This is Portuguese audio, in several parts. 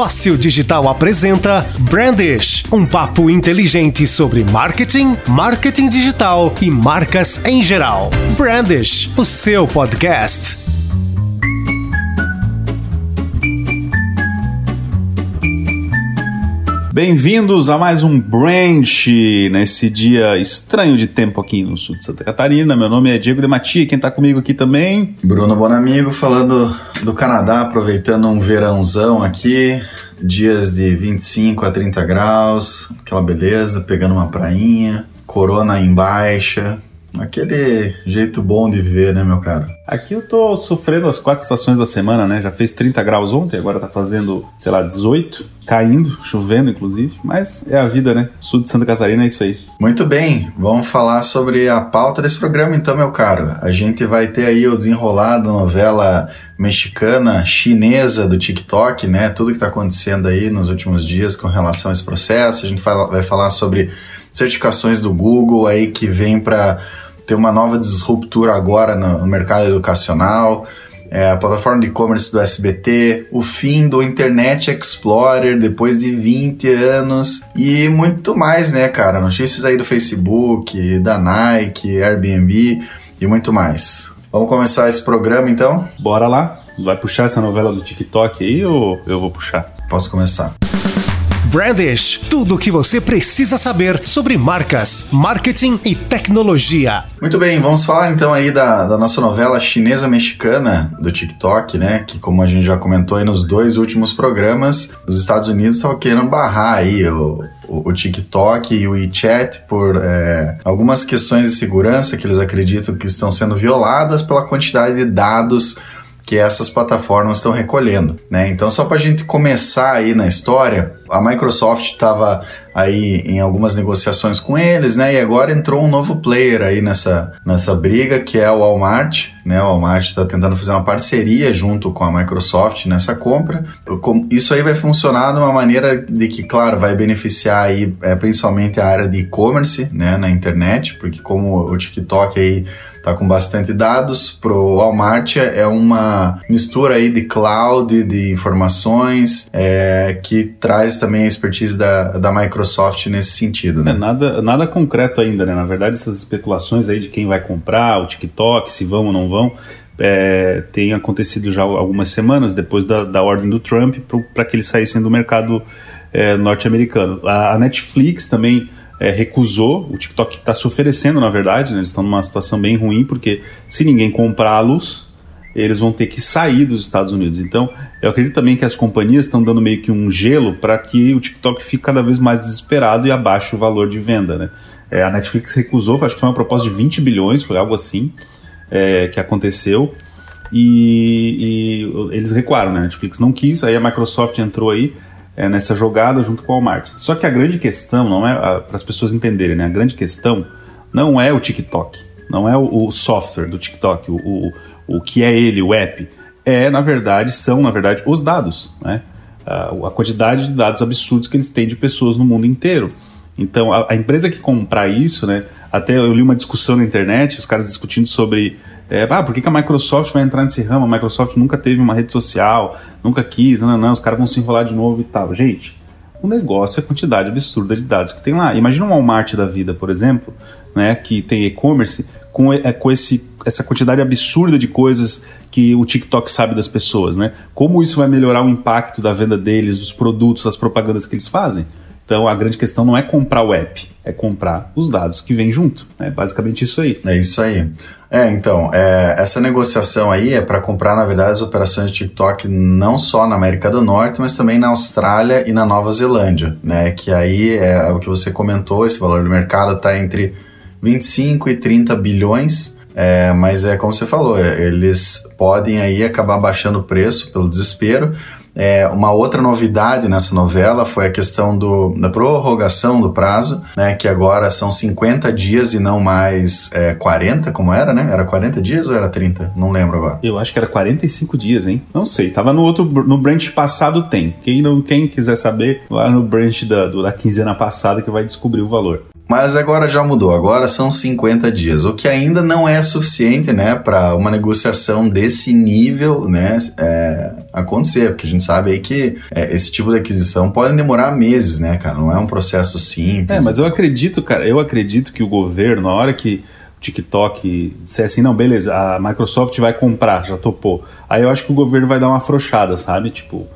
Fóssil Digital apresenta Brandish, um papo inteligente sobre marketing, marketing digital e marcas em geral. Brandish, o seu podcast. Bem-vindos a mais um Branch nesse dia estranho de tempo aqui no sul de Santa Catarina. Meu nome é Diego Dematia, quem está comigo aqui também? Bruno Bonamigo, falando do Canadá, aproveitando um verãozão aqui, dias de 25 a 30 graus, aquela beleza, pegando uma prainha, corona em baixa, Aquele jeito bom de viver, né, meu caro? Aqui eu tô sofrendo as quatro estações da semana, né? Já fez 30 graus ontem, agora tá fazendo, sei lá, 18, caindo, chovendo inclusive, mas é a vida, né? Sul de Santa Catarina é isso aí. Muito bem, vamos falar sobre a pauta desse programa então, meu caro. A gente vai ter aí o desenrolar da novela mexicana, chinesa do TikTok, né? Tudo que tá acontecendo aí nos últimos dias com relação a esse processo. A gente vai falar sobre certificações do Google aí que vem para ter uma nova disruptura agora no, mercado educacional, é, a plataforma de e-commerce do SBT, o fim do Internet Explorer depois de 20 anos e muito mais, né, cara? Notícias aí do Facebook, da Nike, Airbnb e muito mais. Vamos começar esse programa então? Bora lá. Vai puxar essa novela do TikTok aí ou eu vou puxar? Posso começar. Brandish, tudo o que você precisa saber sobre marcas, marketing e tecnologia. Muito bem, vamos falar então aí da, da nossa novela chinesa-mexicana do TikTok, né? Que como a gente já comentou aí nos dois últimos programas, os Estados Unidos estavam querendo barrar aí o, o, TikTok e o WeChat por é, algumas questões de segurança que eles acreditam que estão sendo violadas pela quantidade de dados que essas plataformas estão recolhendo, né? Então, só para a gente começar aí na história, a Microsoft estava aí em algumas negociações com eles, né? E agora entrou um novo player aí nessa, nessa briga, que é o Walmart, né? O Walmart está tentando fazer uma parceria junto com a Microsoft nessa compra. Isso aí vai funcionar de uma maneira de que, claro, vai beneficiar aí é, principalmente a área de e-commerce, né? Na internet, porque como o TikTok aí tá com bastante dados. Pro Walmart é uma mistura aí de cloud, de informações, é, que traz também a expertise da, da Microsoft nesse sentido. Né? É, nada, nada concreto ainda, né? Na verdade, essas especulações aí de quem vai comprar o TikTok, se vão ou não vão, é, tem acontecido já algumas semanas depois da, da ordem do Trump para que eles saíssem do mercado é, norte-americano. A, a Netflix também é, recusou, o TikTok está se oferecendo, na verdade, né? eles estão numa situação bem ruim, porque se ninguém comprá-los, eles vão ter que sair dos Estados Unidos. Então, eu acredito também que as companhias estão dando meio que um gelo para que o TikTok fique cada vez mais desesperado e abaixe o valor de venda. Né? É, a Netflix recusou, acho que foi uma proposta de 20 bilhões, foi algo assim é, que aconteceu. E, e, eles recuaram, né? A Netflix não quis, aí a Microsoft entrou aí é, nessa jogada junto com o Walmart. Só que a grande questão, não é para as pessoas entenderem, né? A grande questão não é o TikTok, não é o, o software do TikTok, o, o, o que é ele, o app. É, na verdade, são, na verdade, os dados, né? A, quantidade de dados absurdos que eles têm de pessoas no mundo inteiro. Então, a, a empresa que comprar isso, né? Até eu li uma discussão na internet, os caras discutindo sobre é, ah, por que, que, a Microsoft vai entrar nesse ramo? A Microsoft nunca teve uma rede social, nunca quis, não, não, os caras vão se enrolar de novo e tal. Gente, o negócio é a quantidade absurda de dados que tem lá. Imagina um Walmart da vida, por exemplo, né, que tem e-commerce, com, é, com esse, essa quantidade absurda de coisas que o TikTok sabe das pessoas, né? Como isso vai melhorar o impacto da venda deles, dos produtos, das propagandas que eles fazem? Então a grande questão não é comprar o app, é comprar os dados que vêm junto. É basicamente isso aí. É isso aí. É, então, é, essa negociação aí é para comprar, na verdade, as operações de TikTok não só na América do Norte, mas também na Austrália e na Nova Zelândia, né? Que aí é o que você comentou, esse valor do mercado está entre 25 e 30 bilhões. É, mas é como você falou, é, eles podem aí acabar baixando o preço pelo desespero, é, uma outra novidade nessa novela foi a questão do, da prorrogação do prazo, né, que agora são 50 dias e não mais é, 40, como era, né? Era 40 dias ou era 30? Não lembro agora. Eu acho que era 45 dias, hein? Não sei, tava no outro, no branch passado tem. Quem, não, quem quiser saber, lá no branch da, do, da quinzena passada que vai descobrir o valor. Mas agora já mudou, agora são 50 dias, o que ainda não é suficiente, né, para uma negociação desse nível, né, é, acontecer, porque a gente sabe aí que é, esse tipo de aquisição pode demorar meses, né, cara, não é um processo simples. É, mas eu acredito, cara, eu acredito que o governo, na hora que o TikTok disser assim, não, beleza, a Microsoft vai comprar, já topou, aí eu acho que o governo vai dar uma afrouxada, sabe, tipo,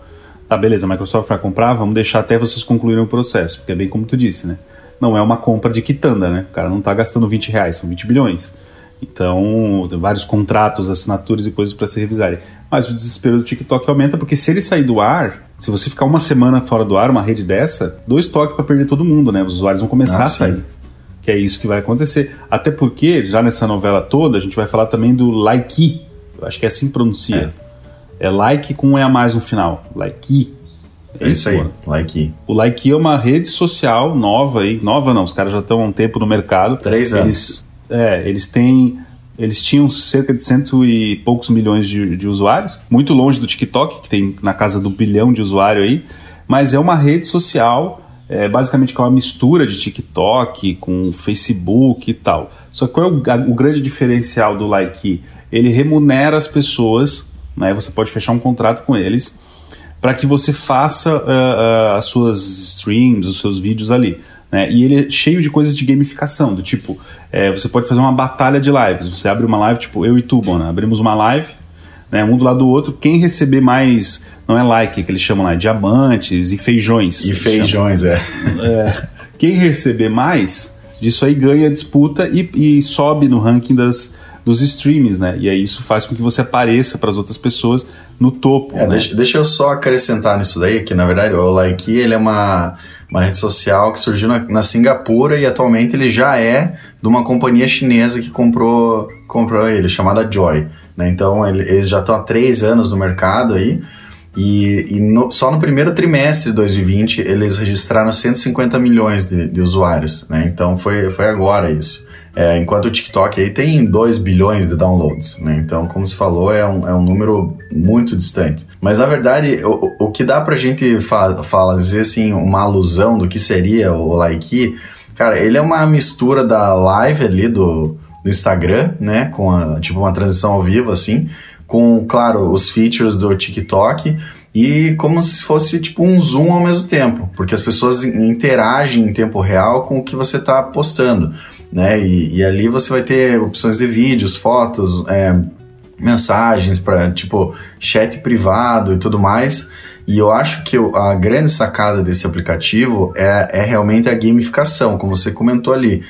tá, beleza, a Microsoft vai comprar, vamos deixar até vocês concluírem o processo, porque é bem como tu disse, né, não é uma compra de quitanda, né? O cara não está gastando 20 reais, são 20 bilhões. Então, tem vários contratos, assinaturas e coisas para se revisarem. Mas o desespero do TikTok aumenta porque se ele sair do ar, se você ficar uma semana fora do ar, uma rede dessa, dois toques para perder todo mundo, né? Os usuários vão começar ah, a sair. Sim. Que é isso que vai acontecer. Até porque, já nessa novela toda, a gente vai falar também do Like. Eu acho que é assim que pronuncia. É, é like com um E a mais no final. Like. É isso aí, Like. O Like é uma rede social nova aí, nova não, os caras já estão há um tempo no mercado. Três anos. Eles, é, eles têm, eles tinham cerca de cento e poucos milhões de, de usuários, muito longe do TikTok, que tem na casa do bilhão de usuário aí, mas é uma rede social, é, basicamente que é uma mistura de TikTok com Facebook e tal. Só que qual é o, a, o grande diferencial do Like? Ele remunera as pessoas, né? Você pode fechar um contrato com eles para que você faça uh, uh, as suas streams, os seus vídeos ali. Né? E ele é cheio de coisas de gamificação, do tipo, é, você pode fazer uma batalha de lives. Você abre uma live, tipo, eu e tu, Bona, abrimos uma live, né, um do lado do outro, quem receber mais, não é like, que eles chamam lá, diamantes e feijões. E feijões, é. é. Quem receber mais, disso aí ganha a disputa e, e sobe no ranking das, dos streams, né? E aí isso faz com que você apareça para as outras pessoas no topo. É, né? deixa, deixa, eu só acrescentar nisso daí, que na verdade o Like ele é uma, uma rede social que surgiu na, na Singapura e atualmente ele já é de uma companhia chinesa que comprou, comprou ele, chamada Joy. Né? Então ele, eles já estão há três anos no mercado aí. E, e no, só no primeiro trimestre de 2020 eles registraram 150 milhões de, de usuários, né? Então foi, foi agora isso. É, enquanto o TikTok aí tem 2 bilhões de downloads, né? Então, como se falou, é um, é um número muito distante. Mas, na verdade, o, o que dá pra gente fa fazer, assim, uma alusão do que seria o Like, cara, ele é uma mistura da live ali do, do Instagram, né? Com, a, tipo, uma transição ao vivo, assim, com, claro, os features do TikTok, e como se fosse tipo um zoom ao mesmo tempo, porque as pessoas interagem em tempo real com o que você está postando né? E, e, ali você vai ter opções de vídeos, fotos, é, mensagens para tipo chat privado e tudo mais. E eu acho que a grande sacada desse aplicativo é, é realmente a gamificação, como você comentou ali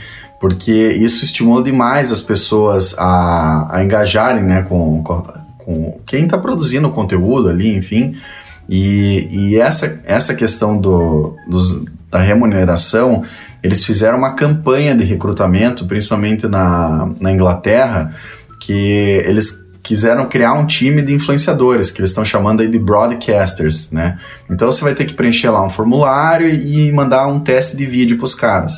porque isso estimula demais as pessoas a, a engajarem né, com, com quem está produzindo o conteúdo ali, enfim. E, e essa, essa questão do, dos, da remuneração eles fizeram uma campanha de recrutamento, principalmente na, na Inglaterra, que eles quiseram criar um time de influenciadores, que eles estão chamando aí de broadcasters, né? Então você vai ter que preencher lá um formulário e mandar um teste de vídeo para os caras.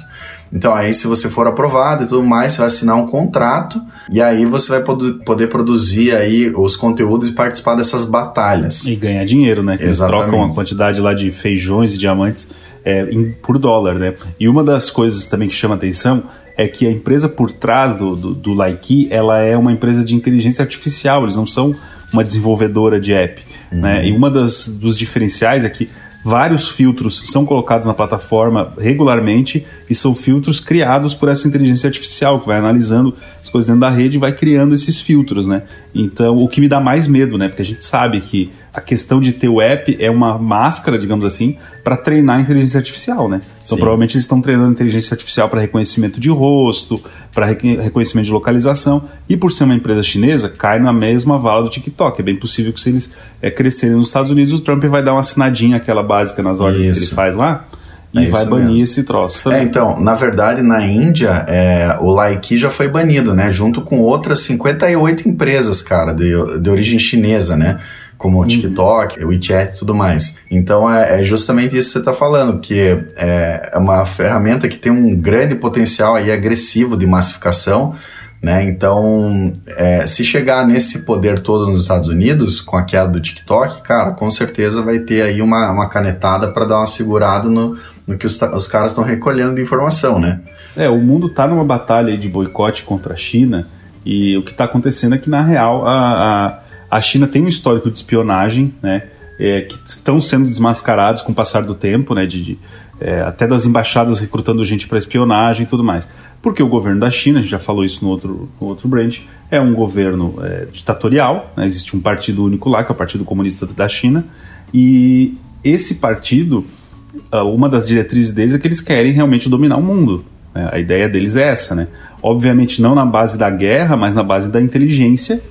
Então aí se você for aprovado e tudo mais, você vai assinar um contrato e aí você vai poder produzir aí os conteúdos e participar dessas batalhas. E ganhar dinheiro, né? Que eles trocam uma quantidade lá de feijões e diamantes é, em, por dólar, né? E uma das coisas também que chama atenção é que a empresa por trás do, do, do ela é uma empresa de inteligência artificial, eles não são uma desenvolvedora de app, uhum. né? E uma das dos diferenciais é que vários filtros são colocados na plataforma regularmente e são filtros criados por essa inteligência artificial que vai analisando as coisas dentro da rede e vai criando esses filtros, né? Então, o que me dá mais medo, né? Porque a gente sabe que a questão de ter o app é uma máscara, digamos assim, para treinar a inteligência artificial, né? Então, Sim. provavelmente eles estão treinando inteligência artificial para reconhecimento de rosto, para reconhecimento de localização, e por ser uma empresa chinesa, cai na mesma vala do TikTok. É bem possível que se eles é, crescerem nos Estados Unidos, o Trump vai dar uma assinadinha, aquela básica nas ordens Isso. que ele faz lá, e é vai banir mesmo. esse troço também. É, então, na verdade, na Índia, é, o Laiki já foi banido, né? Junto com outras 58 empresas, cara, de, de origem chinesa, né? Como o uhum. TikTok, o WeChat e tudo mais. Então, é, é justamente isso que você está falando, que é, é uma ferramenta que tem um grande potencial aí agressivo de massificação, Né? Então, é, se chegar nesse poder todo nos Estados Unidos, com a queda do TikTok, cara, com certeza vai ter aí uma, uma canetada para dar uma segurada no, no que os, os caras estão recolhendo de informação, né? É, o mundo está numa batalha de boicote contra a China e o que está acontecendo é que, na real, a, a, a China tem um histórico de espionagem, né? É, que estão sendo desmascarados com o passar do tempo, né? De, de é, até das embaixadas recrutando gente para espionagem e tudo mais. Porque o governo da China, a gente já falou isso no outro, no outro branch, é um governo é, ditatorial, né? existe um partido único lá, que é o Partido Comunista da China, e esse partido, uma das diretrizes deles é que eles querem realmente dominar o mundo. Né? A ideia deles é essa, né? Obviamente não na base da guerra, mas na base da inteligência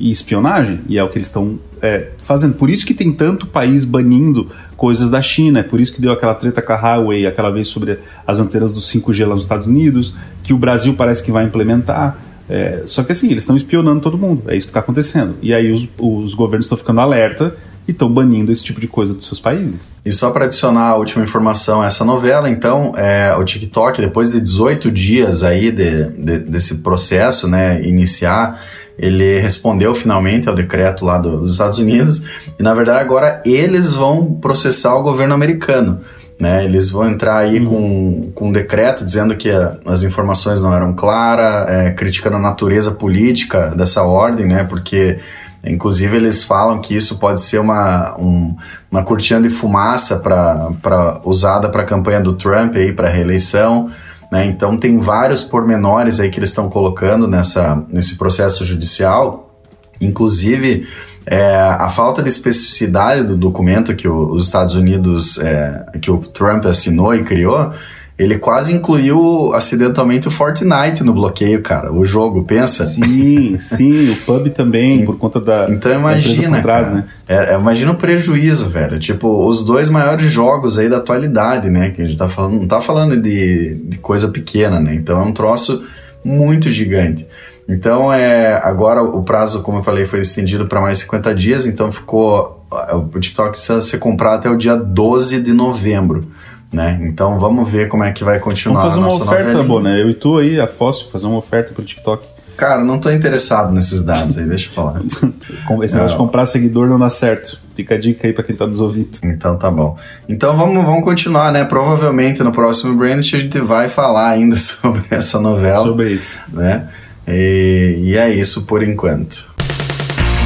e espionagem, e é o que eles estão é, fazendo. Por isso que tem tanto país banindo coisas da China, é por isso que deu aquela treta com a Huawei aquela vez sobre as antenas do 5G lá nos Estados Unidos, que o Brasil parece que vai implementar. É, só que assim, eles estão espionando todo mundo, é isso que está acontecendo. E aí os, os governos estão ficando alerta e estão banindo esse tipo de coisa dos seus países. E só para adicionar a última informação a essa novela, então, é, o TikTok, depois de 18 dias aí de, de, desse processo, né, iniciar ele respondeu finalmente ao decreto lá do, dos Estados Unidos e na verdade agora eles vão processar o governo americano. Né, eles vão entrar aí uhum. com, com um decreto dizendo que a, as informações não eram claras, é, criticando a natureza política dessa ordem, né, porque inclusive eles falam que isso pode ser uma, um, uma cortina de fumaça para usada para a campanha do Trump aí para reeleição. Né? Então tem vários pormenores aí que eles estão colocando nessa, nesse processo judicial, inclusive é, a falta de especificidade do documento que o, os Estados Unidos, é, que o Trump assinou e criou, ele quase incluiu acidentalmente o Fortnite no bloqueio, cara. O jogo, pensa? Sim, sim, o pub também, por conta da, então, imagina, da trás, né? É, é, imagina o prejuízo, velho. Tipo, os dois maiores jogos aí da atualidade, né? Que a gente tá falando, não tá falando de, de coisa pequena, né? Então é um troço muito gigante. Então, é, agora o prazo, como eu falei, foi estendido para mais 50 dias, então ficou. O TikTok precisa ser comprado até o dia 12 de novembro né? Então vamos ver como é que vai continuar. Vamos fazer uma oferta, boa, né? Eu e tu aí, a Fóssil, fazer uma oferta pro TikTok. Cara, não tô interessado nesses dados aí, deixa eu falar. Esse negócio de comprar seguidor não dá certo. Fica a dica aí pra quem tá nos ouvindo. Então tá bom. Então vamos, vamos continuar, né? Provavelmente no próximo Brand a gente vai falar ainda sobre essa novela. Sobre isso. Né? E, e é isso por enquanto.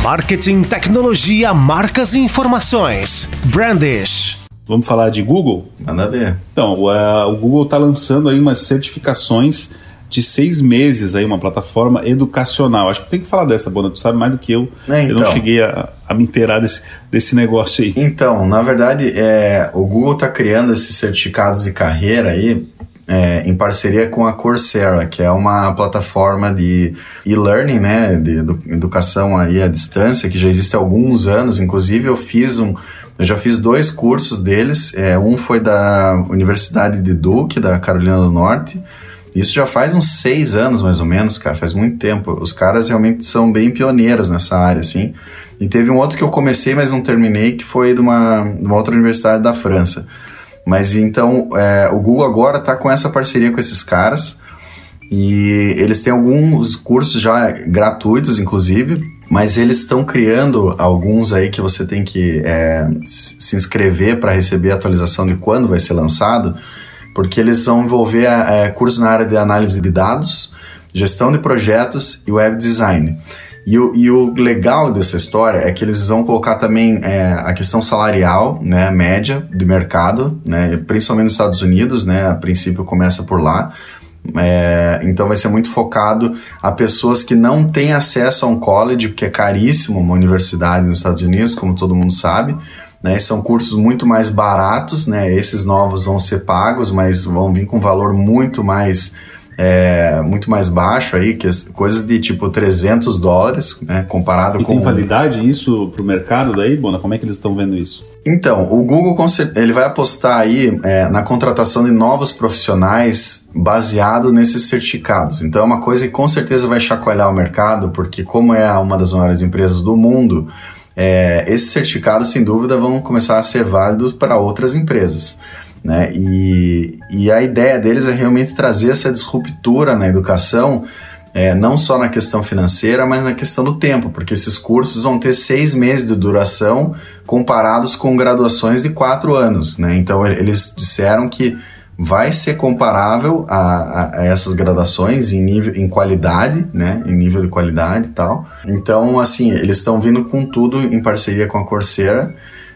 Marketing, tecnologia, marcas e informações. Brandish. Vamos falar de Google? Manda ver. Então, o, uh, o Google está lançando aí umas certificações de seis meses aí, uma plataforma educacional. Acho que tem que falar dessa, Bona, tu sabe mais do que eu. É, então. Eu não então. cheguei a, a, me inteirar desse, desse negócio aí. Então, na verdade, é, o Google está criando esses certificados de carreira aí é, em parceria com a Coursera, que é uma plataforma de e-learning, né, de educação aí à distância, que já existe há alguns anos. Inclusive, eu fiz um eu já fiz dois cursos deles. É, um foi da Universidade de Duke, da Carolina do Norte. Isso já faz uns seis anos, mais ou menos, cara. Faz muito tempo. Os caras realmente são bem pioneiros nessa área, assim. E teve um outro que eu comecei, mas não terminei, que foi de uma, de uma outra universidade da França. Mas então, é, o Google agora está com essa parceria com esses caras. E eles têm alguns cursos já gratuitos, inclusive, mas eles estão criando alguns aí que você tem que é, se inscrever para receber a atualização de quando vai ser lançado, porque eles vão envolver é, cursos na área de análise de dados, gestão de projetos e web design. E o, e o legal dessa história é que eles vão colocar também é, a questão salarial, né, média de mercado, né, principalmente nos Estados Unidos, né, a princípio começa por lá, é, então vai ser muito focado a pessoas que não têm acesso a um college, porque é caríssimo uma universidade nos Estados Unidos, como todo mundo sabe. Né, são cursos muito mais baratos, né, esses novos vão ser pagos, mas vão vir com valor muito mais é, muito mais baixo aí, que coisas de tipo 300 dólares, né, comparado e com... tem validade isso para o mercado daí, Bona? Como é que eles estão vendo isso? Então, o Google ele vai apostar aí é, na contratação de novos profissionais baseado nesses certificados. Então é uma coisa que com certeza vai chacoalhar o mercado, porque como é uma das maiores empresas do mundo, é, esses certificados sem dúvida vão começar a ser válidos para outras empresas. Né? E, e a ideia deles é realmente trazer essa disruptura na educação é, não só na questão financeira, mas na questão do tempo, porque esses cursos vão ter seis meses de duração comparados com graduações de quatro anos, né? Então eles disseram que vai ser comparável a, a, essas graduações em nível em qualidade, né? Em nível de qualidade e tal. Então, assim, eles estão vindo com tudo em parceria com a Coursera.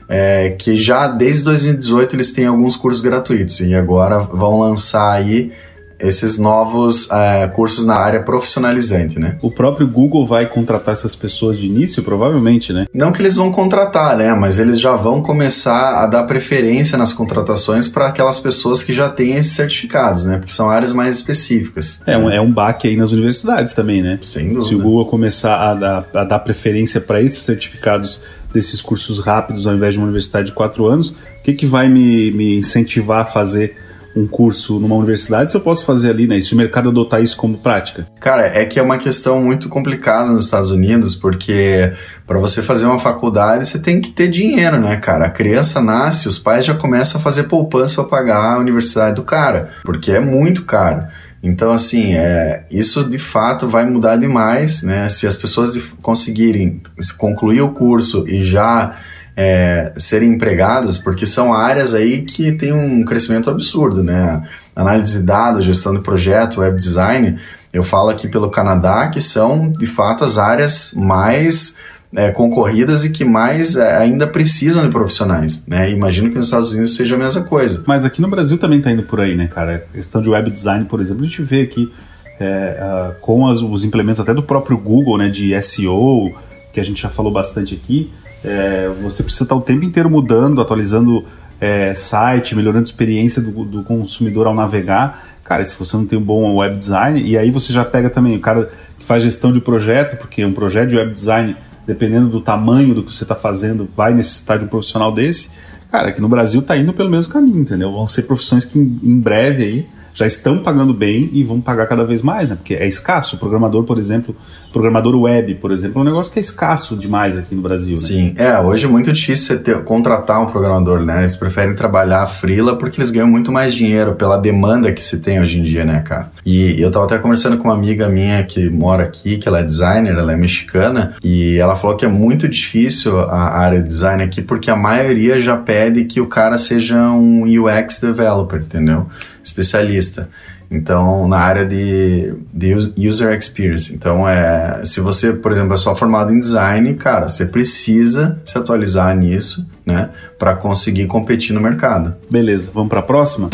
É, que já desde 2018 eles têm alguns cursos gratuitos e agora vão lançar aí esses novos uh, cursos na área profissionalizante, né? O próprio Google vai contratar essas pessoas de início, provavelmente, né? Não que eles vão contratar, né? Mas eles já vão começar a dar preferência nas contratações para aquelas pessoas que já têm esses certificados, né? Porque são áreas mais específicas. É, um, é um baque aí nas universidades também, né? Sem dúvida. Se o Google começar a dar, a dar preferência para esses certificados desses cursos rápidos ao invés de uma universidade de quatro anos, o que, que vai me, me incentivar a fazer um curso numa universidade se eu posso fazer ali, né? E se o mercado adotar isso como prática? Cara, é que é uma questão muito complicada nos Estados Unidos, porque para você fazer uma faculdade você tem que ter dinheiro, né, cara? A criança nasce, os pais já começam a fazer poupança para pagar a universidade do cara, porque é muito caro. Então, assim, é, isso de fato vai mudar demais, né? Se as pessoas conseguirem concluir o curso e já é, serem empregadas, porque são áreas aí que tem um crescimento absurdo, né? Análise de dados, gestão de projeto, web design, eu falo aqui pelo Canadá que são de fato as áreas mais é, concorridas e que mais é, ainda precisam de profissionais, né? Imagino que nos Estados Unidos seja a mesma coisa. Mas aqui no Brasil também está indo por aí, né, cara? A questão de web design, por exemplo, a gente vê aqui é, uh, com as, os implementos até do próprio Google, né, de SEO, que a gente já falou bastante aqui, é, você precisa estar o tempo inteiro mudando, atualizando é, site, melhorando a experiência do, do, consumidor ao navegar. Cara, se você não tem um bom web design, e aí você já pega também o cara que faz gestão de projeto, porque um projeto de web design, dependendo do tamanho do que você está fazendo, vai necessitar de um profissional desse. Cara, aqui no Brasil está indo pelo mesmo caminho, entendeu? Vão ser profissões que em, em breve aí já estão pagando bem e vão pagar cada vez mais, né? Porque é escasso. O programador, por exemplo, programador web, por exemplo, é um negócio que é escasso demais aqui no Brasil, né? Sim, é, hoje é muito difícil você ter, contratar um programador, né? Eles preferem trabalhar frila porque eles ganham muito mais dinheiro pela demanda que se tem hoje em dia, né, cara? E eu tava até conversando com uma amiga minha que mora aqui, que ela é designer, ela é mexicana, e ela falou que é muito difícil a área de design aqui porque a maioria já pede que o cara seja um UX developer, entendeu? Especialista. Então, na área de, de user experience. Então, é, se você, por exemplo, é só formado em design, cara, você precisa se atualizar nisso, né, para conseguir competir no mercado. Beleza, vamos para a próxima?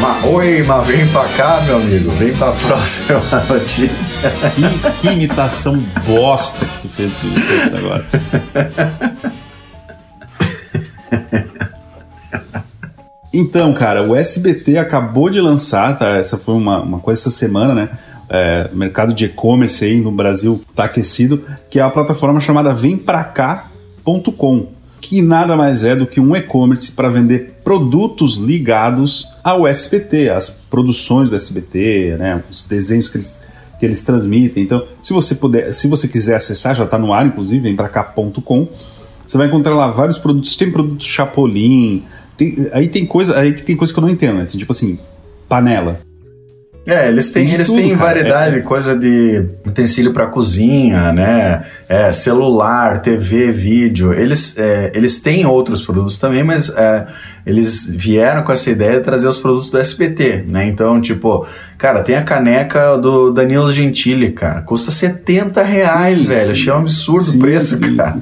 Ma, oi, mas vem pra cá, meu amigo. Vem pra próxima notícia. Que, que imitação bosta que tu fez isso agora. Então, cara, o SBT acabou de lançar, tá? Essa foi uma, uma coisa essa semana, né? É, mercado de e-commerce aí no Brasil tá aquecido, que é a plataforma chamada vempracá.com, que nada mais é do que um e-commerce para vender produtos ligados ao SBT, as produções do SBT, né? Os desenhos que eles que eles transmitem. Então, se você puder, se você quiser acessar, já está no ar, inclusive, vempracá.com. Você vai encontrar lá vários produtos. Tem produtos Chapolin, tem, aí tem coisa, aí que tem coisa que eu não entendo, né? Tem, tipo assim, panela. É, eles têm, eles tudo, têm variedade, é, coisa de utensílio para cozinha, né? É, celular, TV, vídeo. Eles, é, eles têm outros produtos também, mas é, eles vieram com essa ideia de trazer os produtos do SBT, né? Então, tipo, cara, tem a caneca do Danilo Gentili, cara. Custa 70 reais, sim, velho. Sim. Achei um absurdo sim, o preço, cara.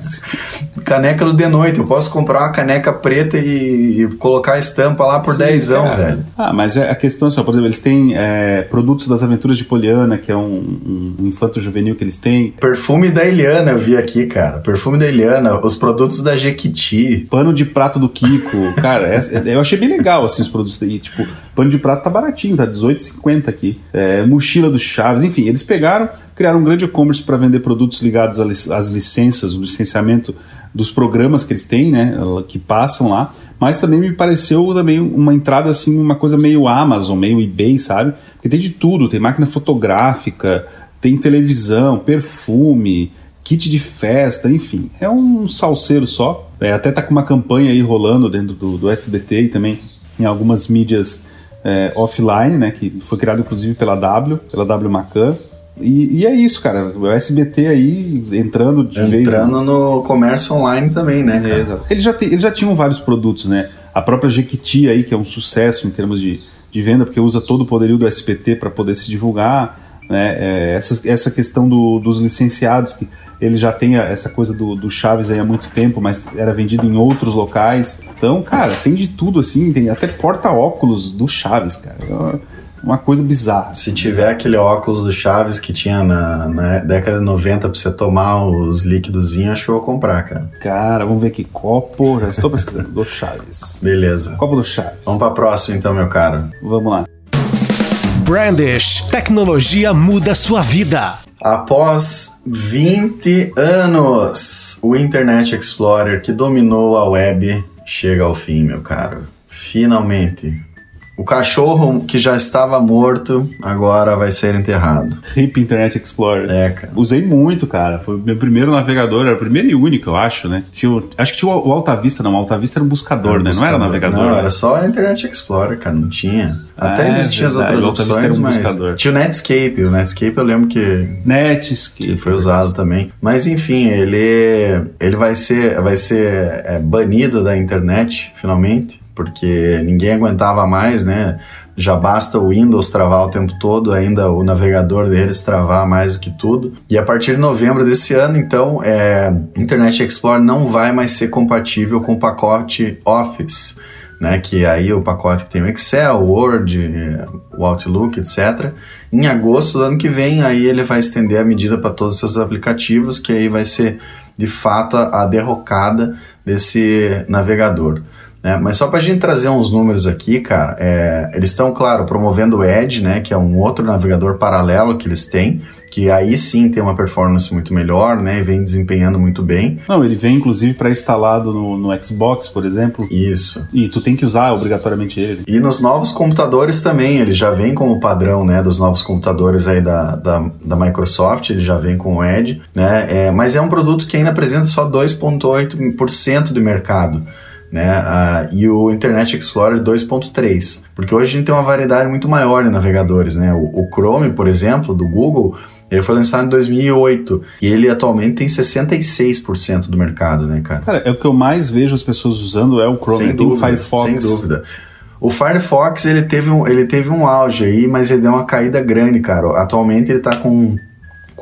Caneca do De Noite. Eu posso comprar uma caneca preta e, e colocar a estampa lá por 10 velho. Ah, mas é a questão assim, por exemplo, eles têm é, produtos das aventuras de Poliana, que é um, um infanto juvenil que eles têm. Perfume da Eliana, eu vi aqui, cara. Perfume da Eliana, os produtos da Jequiti. Pano de prato do Kiko. cara, eu achei bem legal, assim, os produtos. E, tipo, pano de prato tá baratinho, tá R$18,50 aqui. É, mochila do Chaves, enfim, eles pegaram, criaram um grande e-commerce para vender produtos ligados às licenças, o licenciamento dos programas que eles têm, né, que passam lá, mas também me pareceu também uma entrada assim, uma coisa meio Amazon, meio eBay, sabe? Porque tem de tudo, tem máquina fotográfica, tem televisão, perfume, kit de festa, enfim, é um salseiro só. É, até tá com uma campanha aí rolando dentro do, do SBT e também em algumas mídias é, offline, né? Que foi criado inclusive pela W, pela W Macan. E, e, é isso, cara. O SBT aí entrando de entrando vez. Entrando no comércio online também, né? É, exato. Eles já, te, eles já tinham vários produtos, né? A própria Jequiti aí, que é um sucesso em termos de, de venda, porque usa todo o poderio do SBT para poder se divulgar. Né? É, essa, essa questão do, dos licenciados, que ele já tem essa coisa do, do Chaves aí há muito tempo, mas era vendido em outros locais. Então, cara, tem de tudo assim, tem até porta-óculos do Chaves, cara. É uma coisa bizarra. Se tiver aquele óculos do Chaves que tinha na, na década de 90 pra você tomar os líquidozinhos, acho que eu vou comprar, cara. Cara, vamos ver aqui. Copo, já estou pesquisando, do Chaves. Beleza. Copo do Chaves. Vamos pra próxima então, meu caro. Vamos lá. Brandish, tecnologia muda sua vida. Após 20 anos, o Internet Explorer que dominou a web chega ao fim, meu caro. Finalmente, o cachorro que já estava morto agora vai ser enterrado. RIP Internet Explorer. É, cara. Usei muito, cara. Foi meu primeiro navegador, era o primeiro e único, eu acho, né? Tinha, acho que tinha o Alta Vista, não. O Alta Vista era um buscador, era né? Buscador. Não era navegador. Não, era só a Internet Explorer, cara. Não tinha. Até é, existiam as outras opções, um mas buscador. tinha o Netscape. O Netscape eu lembro que Netscape que foi usado também. Mas enfim, ele ele vai ser vai ser é, banido da internet finalmente porque ninguém aguentava mais, né? Já basta o Windows travar o tempo todo, ainda o navegador deles travar mais do que tudo. E a partir de novembro desse ano, então, é, Internet Explorer não vai mais ser compatível com o pacote Office. Né, que aí o pacote que tem o Excel, o Word, o Outlook, etc. Em agosto do ano que vem, aí ele vai estender a medida para todos os seus aplicativos, que aí vai ser de fato a derrocada desse navegador. Né? Mas só para a gente trazer uns números aqui, cara, é, eles estão, claro, promovendo o Edge, né, que é um outro navegador paralelo que eles têm, que aí sim tem uma performance muito melhor, né, e vem desempenhando muito bem. Não, ele vem inclusive para instalado no, no Xbox, por exemplo. Isso. E tu tem que usar obrigatoriamente ele. E nos novos computadores também, ele já vem como padrão, né, dos novos computadores aí da, da, da Microsoft, ele já vem com o Edge, né, é, mas é um produto que ainda apresenta só 2,8% de mercado né? Uh, e o Internet Explorer 2.3, porque hoje a gente tem uma variedade muito maior de navegadores, né? O, o, Chrome, por exemplo, do Google, ele foi lançado em 2008 e ele atualmente tem 66% do mercado, né, cara? Cara, é o que eu mais vejo as pessoas usando é o Chrome, sem dúvida, o Firefox. Sem dúvida. O Firefox ele teve, um, ele teve um auge aí, mas ele deu uma caída grande, cara. Atualmente ele está com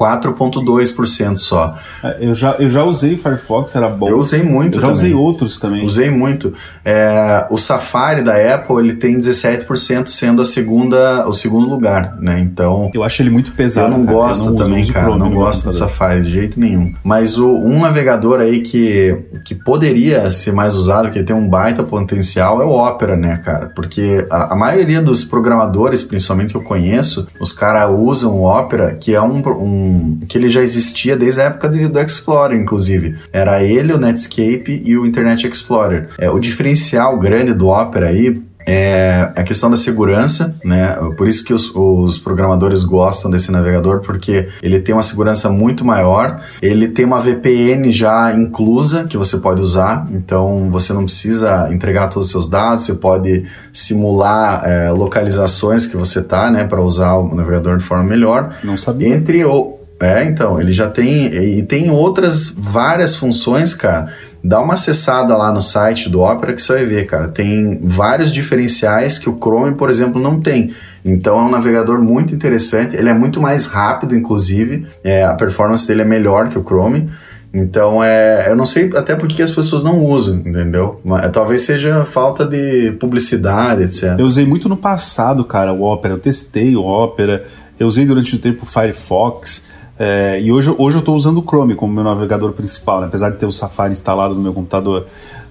4,2% só. É, eu já, eu já usei Firefox, era bom. Eu usei muito Eu já também. usei outros também. Usei muito. É, o Safari da Apple, ele tem 17% sendo a segunda, o segundo lugar, né? Então... Eu acho ele muito pesado, Eu não cara. gosto eu não também, uso, cara. Chrome não gosto do Safari de jeito nenhum. Mas o, um navegador aí que, que poderia ser mais usado, que tem um baita potencial, é o Opera, né, cara? Porque a, a maioria dos programadores, principalmente que eu conheço, os caras usam o Opera, que é um, um que ele já existia desde a época do, do, Explorer, inclusive. Era ele, o Netscape e o Internet Explorer. É, o diferencial grande do Opera aí é a questão da segurança, né? Por isso que os, os, programadores gostam desse navegador, porque ele tem uma segurança muito maior. Ele tem uma VPN já inclusa que você pode usar, então você não precisa entregar todos os seus dados, você pode simular é, localizações que você tá, né, para usar o navegador de forma melhor. Não sabia. Entre o é, então, ele já tem. E tem outras várias funções, cara. Dá uma acessada lá no site do Opera que você vai ver, cara. Tem vários diferenciais que o Chrome, por exemplo, não tem. Então é um navegador muito interessante. Ele é muito mais rápido, inclusive. É, a performance dele é melhor que o Chrome. Então, é, eu não sei até porque as pessoas não usam, entendeu? Mas, talvez seja falta de publicidade, etc. Eu usei muito no passado, cara, o Opera. Eu testei o Opera. Eu usei durante o tempo o Firefox. É, e hoje, hoje eu estou usando o Chrome como meu navegador principal, né? apesar de ter o Safari instalado no meu computador.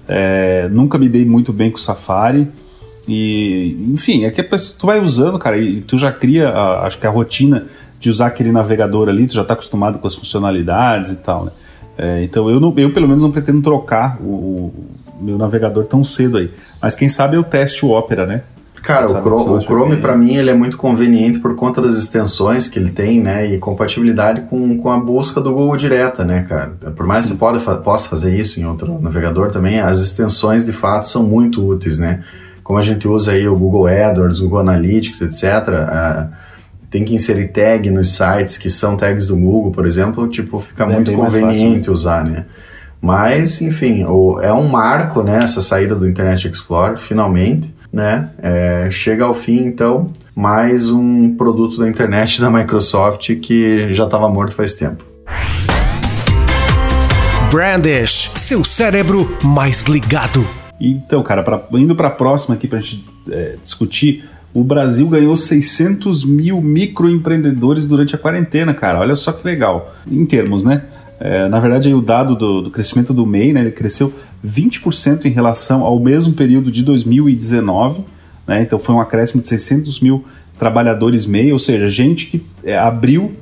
É, nunca me dei muito bem com o Safari. E, enfim, é que tu vai usando, cara, e tu já cria, a, acho que a rotina de usar aquele navegador ali, tu já está acostumado com as funcionalidades e tal, né? É, então eu, não, eu pelo menos não pretendo trocar o, o, meu navegador tão cedo aí. Mas quem sabe eu teste o Opera, né? Cara, o Chrome, o Chrome para mim ele é muito conveniente por conta das extensões que ele tem, né, e compatibilidade com, com a busca do Google direta, né, cara. Por mais Sim. que você pode, possa fazer isso em outro navegador também, as extensões de fato são muito úteis, né. como a gente usa aí o Google AdWords, Google Analytics, etc., uh, tem que inserir tag nos sites que são tags do Google, por exemplo, tipo, fica é muito conveniente usar, né? Mas, enfim, o, é um marco, né, essa saída do Internet Explorer, finalmente, né? É, chega ao fim, então, mais um produto da internet da Microsoft que já estava morto faz tempo. Brandish, seu cérebro mais ligado. Então, cara, pra, indo para a próxima aqui para a gente é, discutir, o Brasil ganhou 600 mil microempreendedores durante a quarentena, cara. Olha só que legal. Em termos, né? É, na verdade, aí, o dado do, do, crescimento do MEI, né, ele cresceu 20% em relação ao mesmo período de 2019. Né, então, foi um acréscimo de 600 mil trabalhadores MEI, ou seja, gente que é, abriu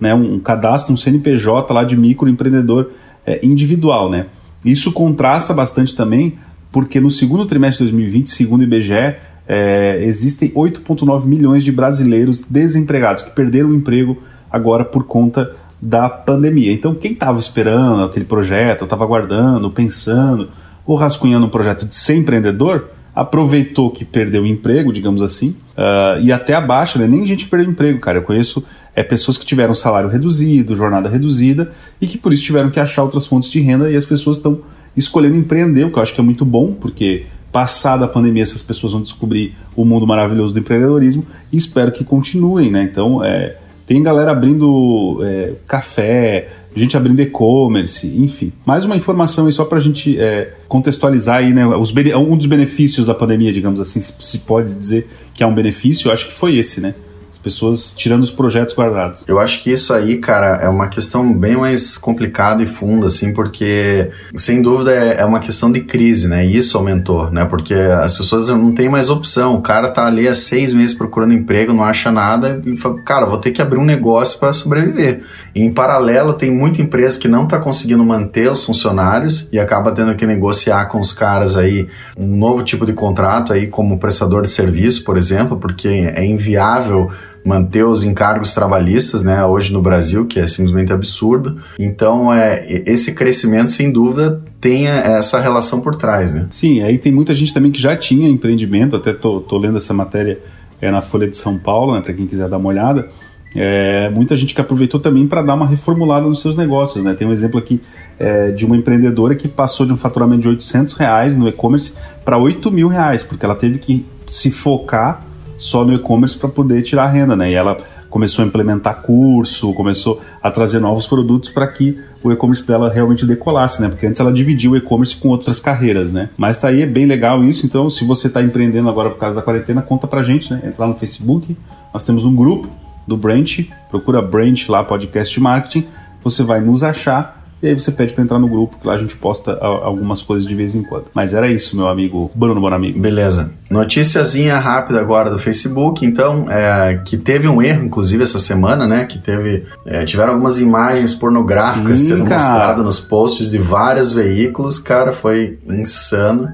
né, um, um cadastro, um CNPJ lá de microempreendedor é, individual, né? Isso contrasta bastante também, porque no segundo trimestre de 2020, segundo o IBGE, é, existem 8,9 milhões de brasileiros desempregados que perderam o emprego agora por conta da pandemia. Então, quem estava esperando aquele projeto, estava aguardando, pensando, ou rascunhando um projeto de ser empreendedor, aproveitou que perdeu o emprego, digamos assim, uh, e até abaixo, né? nem gente perdeu emprego, cara. Eu conheço é, pessoas que tiveram salário reduzido, jornada reduzida, e que por isso tiveram que achar outras fontes de renda, e as pessoas estão escolhendo empreender, o que eu acho que é muito bom, porque passada a pandemia essas pessoas vão descobrir o mundo maravilhoso do empreendedorismo, e espero que continuem, né? Então, é, tem galera abrindo é, café, gente abrindo e-commerce, enfim. Mais uma informação aí só para a gente é, contextualizar aí, né? Os, um dos benefícios da pandemia, digamos assim, se pode dizer que é um benefício, eu acho que foi esse, né? Pessoas tirando os projetos guardados. Eu acho que isso aí, cara, é uma questão bem mais complicada e funda, assim, porque sem dúvida é, é uma questão de crise, né? E isso aumentou, né? Porque as pessoas não têm mais opção. O cara tá ali há seis meses procurando emprego, não acha nada e fala, cara, vou ter que abrir um negócio para sobreviver. E, em paralelo, tem muita empresa que não tá conseguindo manter os funcionários e acaba tendo que negociar com os caras aí um novo tipo de contrato aí como prestador de serviço, por exemplo, porque é inviável manter os encargos trabalhistas, né, hoje no Brasil, que é simplesmente absurdo. Então, é, esse crescimento, sem dúvida, tem essa relação por trás, né? Sim, aí tem muita gente também que já tinha empreendimento, até tô, tô lendo essa matéria é, na Folha de São Paulo, né, para quem quiser dar uma olhada. É, muita gente que aproveitou também para dar uma reformulada nos seus negócios. Né? Tem um exemplo aqui é, de uma empreendedora que passou de um faturamento de 800 reais no e-commerce para 8 mil reais, porque ela teve que se focar só no e-commerce para poder tirar renda, né? E ela começou a implementar curso, começou a trazer novos produtos para que o e-commerce dela realmente decolasse, né? Porque antes ela dividia o e-commerce com outras carreiras, né? Mas tá aí, é bem legal isso. Então, se você está empreendendo agora por causa da quarentena, conta pra gente, né? Entra lá no Facebook, nós temos um grupo do Branch, procura Branch lá, podcast marketing, você vai nos achar e aí você pede para entrar no grupo, que lá a gente posta algumas coisas de vez em quando. Mas era isso, meu amigo Bruno Bonamigo. Beleza. Noticiazinha rápida agora do Facebook, então, é, que teve um erro, inclusive, essa semana, né? Que teve. É, tiveram algumas imagens pornográficas Sim, sendo mostradas nos posts de vários veículos, cara, foi insano.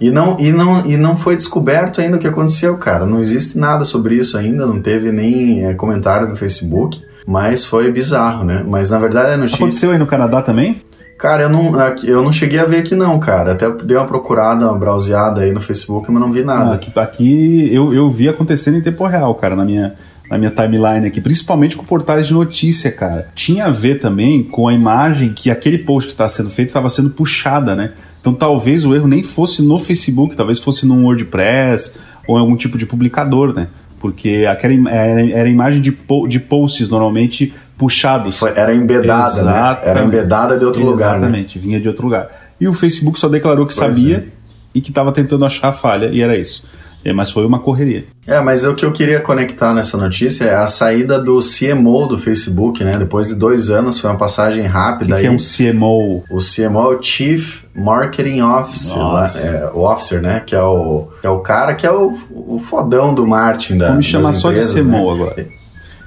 E não, e, não, e não foi descoberto ainda o que aconteceu, cara. Não existe nada sobre isso ainda, não teve nem é, comentário no Facebook. Mas foi bizarro, né? Mas na verdade a notícia. Aconteceu aí no Canadá também? Cara, eu não, eu não cheguei a ver aqui não, cara. Até dei uma procurada, uma browseada aí no Facebook, mas não vi nada. aqui, aqui eu, eu vi acontecendo em tempo real, cara, na minha, na minha timeline aqui, principalmente com portais de notícia, cara. Tinha a ver também com a imagem que aquele post que estava sendo feito estava sendo puxada, né? Então talvez o erro nem fosse no Facebook, talvez fosse no WordPress ou em algum tipo de publicador, né? Porque aquela era, era imagem de, po, de posts normalmente puxados. Foi, era embedada, Exatamente. né? Era embedada de outro lugar. Né? Exatamente, né? vinha de outro lugar. E o Facebook só declarou que pois sabia é. e que estava tentando achar a falha, e era isso. É, mas foi uma correria. É, mas o que eu queria conectar nessa notícia é a saída do CMO do Facebook, né? Depois de dois anos, foi uma passagem rápida. O que, que é um CMO? O CMO é o Chief Marketing Officer, é, o Officer, né? Que é o, que é o cara que é o, o fodão do marketing da Vamos chamar só de CMO né? agora.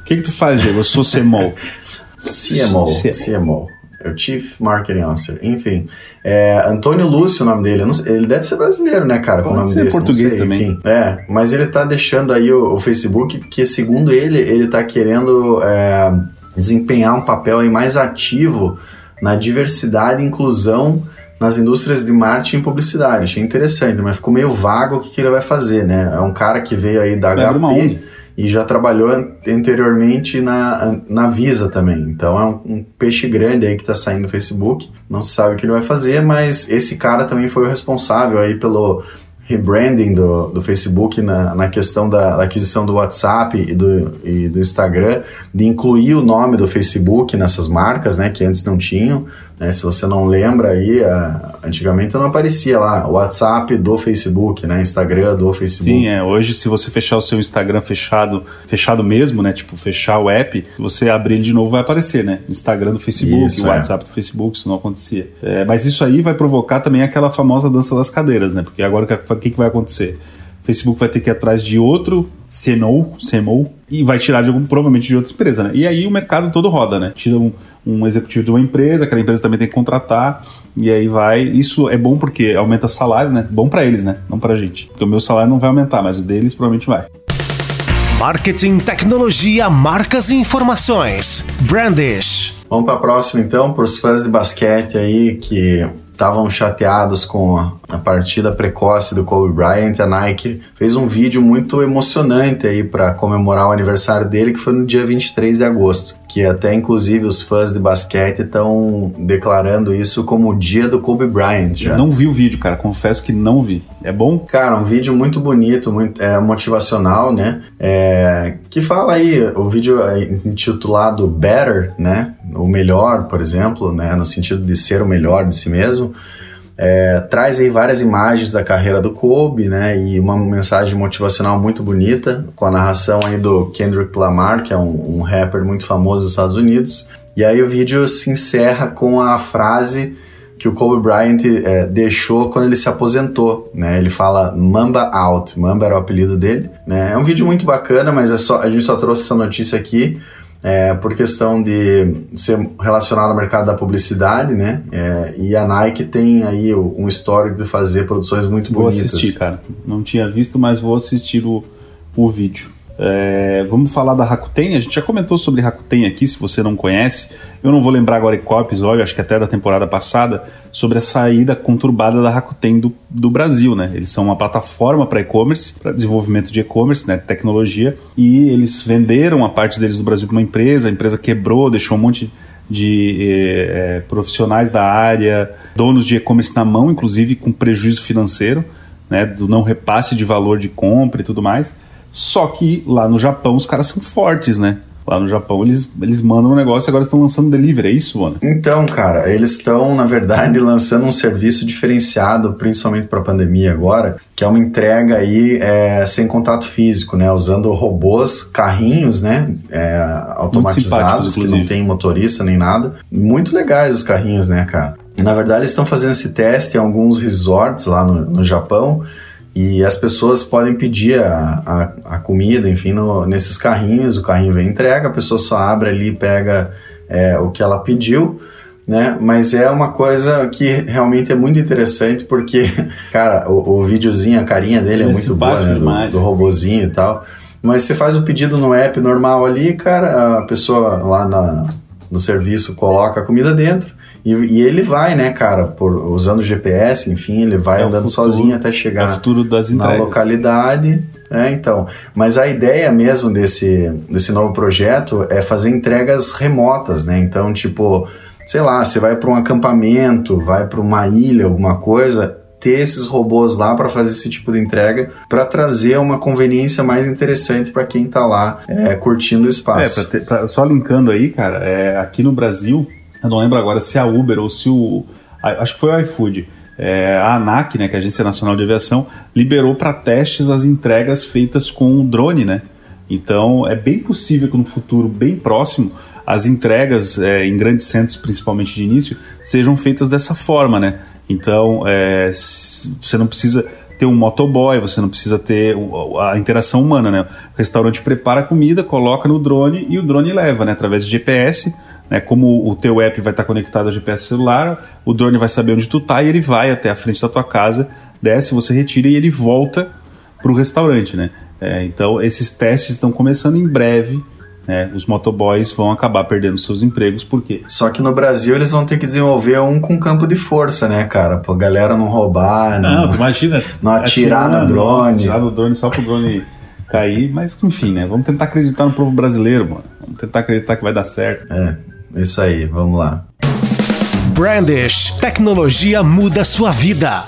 O que, que tu faz, Diego? Eu sou CMO. CMO, CMO. É o Chief Marketing Officer. Enfim, é Antônio Lúcio o nome dele. ele deve ser brasileiro, né, cara? Pode o nome ser desse, português sei, também. Enfim, é, mas ele tá deixando aí o, o Facebook porque, segundo ele, ele tá querendo é, desempenhar um papel aí mais ativo na diversidade e inclusão nas indústrias de marketing e publicidade. Achei interessante, mas ficou meio vago o que, que ele vai fazer, né? É um cara que veio aí da uma HP. E já trabalhou an- anteriormente na, na Visa também. Então é um, um peixe grande aí que está saindo no Facebook. Não se sabe o que ele vai fazer, mas esse cara também foi o responsável aí pelo rebranding do, do Facebook na, na questão da, da aquisição do WhatsApp e do, e do Instagram, de incluir o nome do Facebook nessas marcas, né, que antes não tinham. Né? se você não lembra aí, a- antigamente não aparecia lá WhatsApp do Facebook, né, Instagram do Facebook. Sim, é. Hoje, se você fechar o seu Instagram fechado, fechado mesmo, né? Tipo, fechar o app, você abrir ele de novo, vai aparecer, né? Instagram do Facebook, Isso, o é. WhatsApp do Facebook, isso não acontecia. É, mas isso aí vai provocar também aquela famosa dança das cadeiras, né? Porque agora o que, o que vai acontecer? O Facebook vai ter que ir atrás de outro CMO, CMO e vai tirar de algum, provavelmente de outra empresa, né? E aí o mercado todo roda, né? Tira um, um executivo de uma empresa, aquela empresa também tem que contratar, e aí vai. Isso é bom porque aumenta salário, né? Bom pra eles, né? Não pra gente. Porque o meu salário não vai aumentar, mas o deles provavelmente vai. Marketing, tecnologia, marcas e informações. Brandish. Vamos para a próxima então, para os fãs de basquete aí que estavam chateados com a, partida precoce do Kobe Bryant, a Nike fez um vídeo muito emocionante aí para comemorar o aniversário dele, que foi no dia 23 de agosto, que até inclusive os fãs de basquete estão declarando isso como o dia do Kobe Bryant já. Não vi o vídeo, cara. Confesso que não vi. É bom? Cara, um vídeo muito bonito, muito é, motivacional, né? É, que fala aí, o vídeo é intitulado Better, né? O melhor, por exemplo, né? No sentido de ser o melhor de si mesmo. É, traz aí várias imagens da carreira do Kobe, né? E uma mensagem motivacional muito bonita, com a narração aí do Kendrick Lamar, que é um, um rapper muito famoso dos Estados Unidos. E aí o vídeo se encerra com a frase que o Kobe Bryant é, deixou quando ele se aposentou, né? Ele fala Mamba Out, Mamba era o apelido dele, né? É um vídeo muito bacana, mas é só, a gente só trouxe essa notícia aqui é, por questão de ser relacionado ao mercado da publicidade, né? É, e a Nike tem aí um histórico de fazer produções muito Vou bonitas. assistir, cara. Não tinha visto, mas vou assistir o, o vídeo. É, vamos falar da Rakuten. A gente já comentou sobre Rakuten aqui, se você não conhece. Eu não vou lembrar agora qual episódio, acho que até da temporada passada, sobre a saída conturbada da Rakuten do, do Brasil, né? Eles são uma plataforma para e-commerce, para desenvolvimento de e-commerce, né? Tecnologia, e eles venderam a parte deles do Brasil para uma empresa, a empresa quebrou, deixou um monte de eh, eh, profissionais da área, donos de e-commerce na mão, inclusive com prejuízo financeiro, né? Do não repasse de valor de compra e tudo mais. Só que lá no Japão os caras são fortes, né? Lá no Japão eles, eles mandam um negócio e agora estão lançando delivery, é isso, mano? Então, cara, eles estão, na verdade, lançando um serviço diferenciado, principalmente para a pandemia agora, que é uma entrega aí é, sem contato físico, né? Usando robôs, carrinhos, né? É, automatizados, que não tem motorista nem nada. Muito legais os carrinhos, né, cara? E, na verdade, eles estão fazendo esse teste em alguns resorts lá no, no Japão. E as pessoas podem pedir a, a, a comida, enfim, no- nesses carrinhos. O carrinho vem e entrega, a pessoa só abre ali e pega é, o que ela pediu, né? Mas é uma coisa que realmente é muito interessante porque, cara, o, o videozinho, a carinha dele é, É muito boa, né? Do, do robozinho e tal. Mas você faz o pedido no app normal ali, cara, a pessoa lá na, no serviço coloca a comida dentro. E, e ele vai, né, cara, por, usando o GPS, enfim, ele vai É andando futuro- sozinho até É chegar das na localidade. É, então. Mas a ideia mesmo desse, desse novo projeto é fazer entregas remotas, né? Então, tipo, sei lá, você vai para um acampamento, vai para uma ilha, alguma coisa, ter esses robôs lá para fazer esse tipo de entrega, para trazer uma conveniência mais interessante para quem tá lá é, curtindo o É, espaço. pra ter- pra- só linkando aí, cara, é, aqui no Brasil, eu não lembro agora se a Uber ou se o. Acho que foi o iFood. é, a ANAC, né, que é a Agência Nacional de Aviação, liberou para testes as entregas feitas com o drone, né? Então é bem possível que no futuro bem próximo as entregas é, em grandes centros, principalmente de início, sejam feitas dessa forma, né? Então é, você não precisa ter um motoboy, você não precisa ter a interação humana, né? O restaurante prepara a comida, coloca no drone e o drone leva, né? Através de GPS, né? Como o teu app vai estar conectado ao GPS celular, o drone vai saber onde tu tá e ele vai até a frente da tua casa, desce, você retira e ele volta para o restaurante, né? É, então esses testes estão começando em breve né, os motoboys vão acabar perdendo seus empregos, porque... Só que no Brasil eles vão ter que desenvolver um com campo de força, né, cara? Pra galera não roubar, não, não imagina... Não atirar no drone. Atirar no drone só pro drone cair, mas enfim, né, vamos tentar acreditar no povo brasileiro, mano. Vamos tentar acreditar que vai dar certo. É, isso aí, vamos lá. Brandish, tecnologia muda sua vida.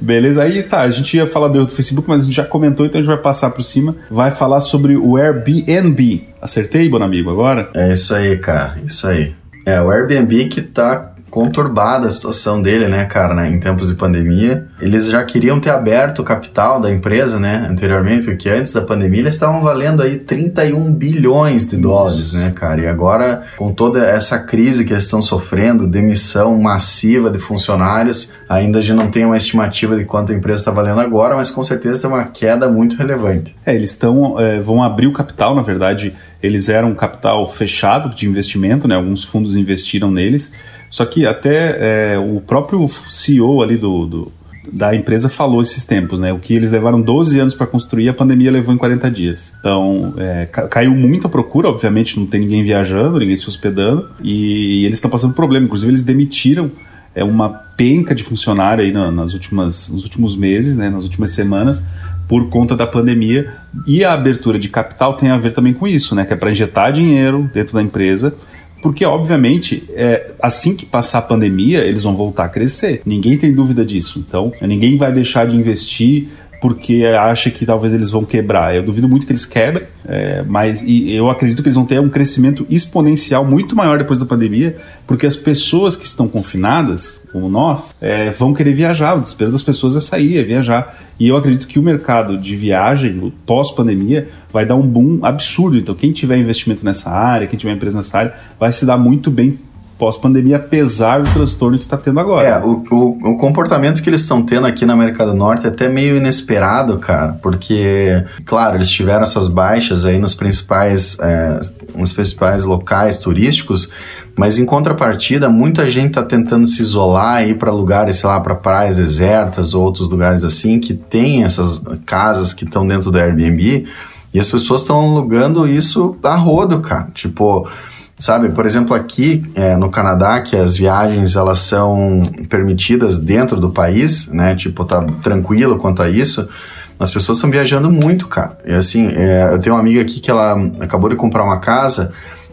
Beleza, aí tá, a gente ia falar do Facebook, mas a gente já comentou, então a gente vai passar por cima. Vai falar sobre o Airbnb. Acertei, bom amigo, agora? É isso aí, cara, isso aí. É, o Airbnb que tá conturbada a situação dele, né, cara, né, em tempos de pandemia. Eles já queriam ter aberto o capital da empresa, né, anteriormente, porque antes da pandemia eles estavam valendo aí 31 bilhões de dólares, né, cara. E agora, com toda essa crise que eles estão sofrendo, demissão massiva de funcionários, ainda já não tem uma estimativa de quanto a empresa está valendo agora, mas com certeza tem uma queda muito relevante. É, eles estão, é, vão abrir o capital, na verdade, eles eram um capital fechado de investimento, né, alguns fundos investiram neles, só que até é, o próprio CEO ali do, do, da empresa falou esses tempos, né? O que eles levaram 12 anos para construir, a pandemia levou em 40 dias. Então, é, caiu muito a procura, obviamente não tem ninguém viajando, ninguém se hospedando, e, eles estão passando problema. Inclusive, eles demitiram é, uma penca de funcionário aí nas últimas, nos últimos meses, né? Nas últimas semanas, por conta da pandemia. E a abertura de capital tem a ver também com isso, né? Que é para injetar dinheiro dentro da empresa porque, obviamente, é, assim que passar a pandemia, eles vão voltar a crescer. Ninguém tem dúvida disso. Então, ninguém vai deixar de investir porque acha que talvez eles vão quebrar. Eu duvido muito que eles quebrem, é, mas eu acredito que eles vão ter um crescimento exponencial muito maior depois da pandemia, porque as pessoas que estão confinadas, como nós, é, vão querer viajar. O desespero das pessoas é sair, é viajar. E eu acredito que o mercado de viagem, pós-pandemia, vai dar um boom absurdo. Então, quem tiver investimento nessa área, quem tiver empresa nessa área, vai se dar muito bem pós-pandemia, apesar do transtorno que está tendo agora. É, o, o, o comportamento que eles estão tendo aqui na América do Norte é até meio inesperado, cara, porque, claro, eles tiveram essas baixas aí nos principais, é, nos principais locais turísticos, mas em contrapartida, muita gente está tentando se isolar e ir para lugares, sei lá, para praias desertas ou outros lugares assim, que tem essas casas que estão dentro do Airbnb, e as pessoas estão alugando isso a rodo, cara. Tipo, sabe? Por exemplo, aqui é, no Canadá, que as viagens elas são permitidas dentro do país, né? Tipo, tá tranquilo quanto a isso. As pessoas estão viajando muito, cara. E assim, é, eu tenho uma amiga aqui que ela acabou de comprar uma casa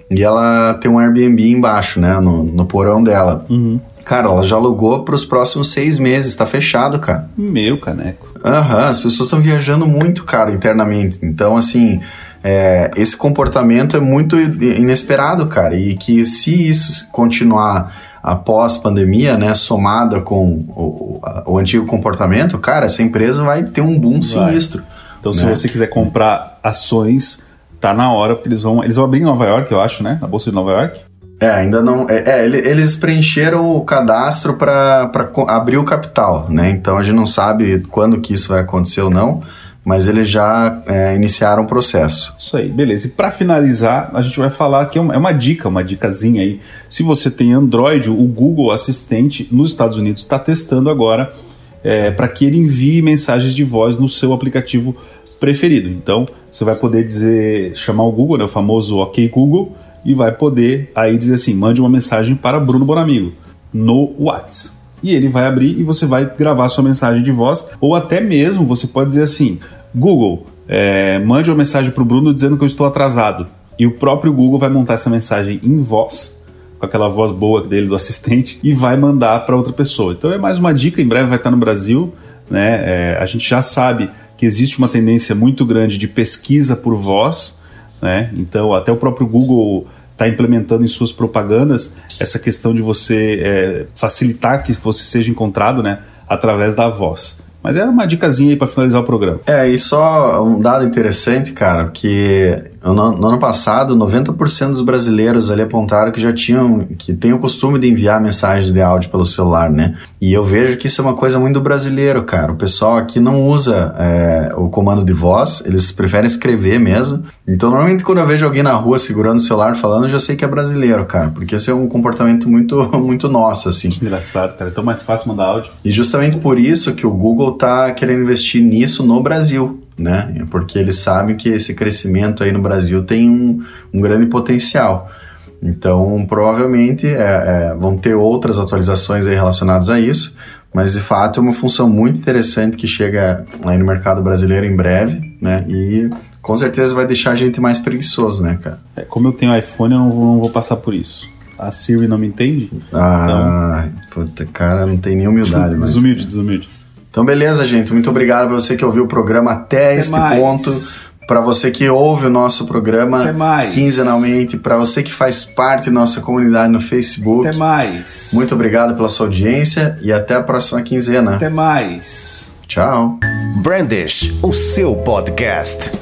e ela tem um Airbnb embaixo, né? No, no porão dela. Uhum. Cara, ela já alugou para os próximos seis meses, tá fechado, cara. Meu caneco. Aham, uhum, as pessoas estão viajando muito, cara, internamente. Então, assim, é, esse comportamento é muito inesperado, cara, e que se isso continuar após pandemia, né, somada com o, o, antigo comportamento, cara, essa empresa vai ter um boom vai. sinistro. Então, né? se você quiser comprar ações, tá na hora, porque eles vão, eles vão abrir em Nova York, eu acho, né, na bolsa de Nova York. É, ainda não. É, é eles preencheram o cadastro para abrir o capital, né? Então a gente não sabe quando que isso vai acontecer ou não mas eles já é, iniciaram o processo. Isso aí, beleza. E para finalizar, a gente vai falar que é uma, é uma, dica, uma dicasinha aí. Se você tem Android, o Google Assistente nos Estados Unidos está testando agora é, para que ele envie mensagens de voz no seu aplicativo preferido. Então, você vai poder dizer, chamar o Google, né, o famoso OK Google, e vai poder aí dizer assim, mande uma mensagem para Bruno Bonamigo no WhatsApp e ele vai abrir e você vai gravar sua mensagem de voz, ou até mesmo você pode dizer assim: Google, é, mande uma mensagem para o Bruno dizendo que eu estou atrasado. E o próprio Google vai montar essa mensagem em voz, com aquela voz boa dele, do assistente, e vai mandar para outra pessoa. Então é mais uma dica, em breve vai estar no Brasil. Né? É, a gente já sabe que existe uma tendência muito grande de pesquisa por voz, né? então até o próprio Google está implementando em suas propagandas essa questão de você é, facilitar que você seja encontrado né, através da voz. Mas era uma dicasinha aí para finalizar o programa. É, e só um dado interessante, cara, que no, no ano passado, 90% dos brasileiros ali apontaram que já tinham, que tem o costume de enviar mensagens de áudio pelo celular, né? E eu vejo que isso é uma coisa muito brasileiro, cara. O pessoal aqui não usa é, o comando de voz, eles preferem escrever mesmo. Então, normalmente, quando eu vejo alguém na rua segurando o celular falando, eu já sei que é brasileiro, cara, porque esse é um comportamento muito, muito nosso, assim. Engraçado, cara. É tão mais fácil mandar áudio. E justamente por isso que o Google tá querendo investir nisso no Brasil né? Porque eles sabem que esse crescimento aí no Brasil tem um, um grande potencial. Então, provavelmente é, é, vão ter outras atualizações aí relacionadas a isso, mas de fato é uma função muito interessante que chega aí no mercado brasileiro em breve, né? E com certeza vai deixar a gente mais preguiçoso, né, cara? É, como eu tenho iPhone, eu não vou, não vou passar por isso. A Siri não me entende? Ah, então... puta, cara, não tem nem humildade. Mas... desumilde, desumilde. Então, beleza, gente. Muito obrigado para você que ouviu o programa até, até este mais. ponto. Para você que ouve o nosso programa quinzenalmente, para você que faz parte da nossa comunidade no Facebook. Até mais. Muito obrigado pela sua audiência e até a próxima quinzena. Até mais. Tchau. Brandish, o seu podcast.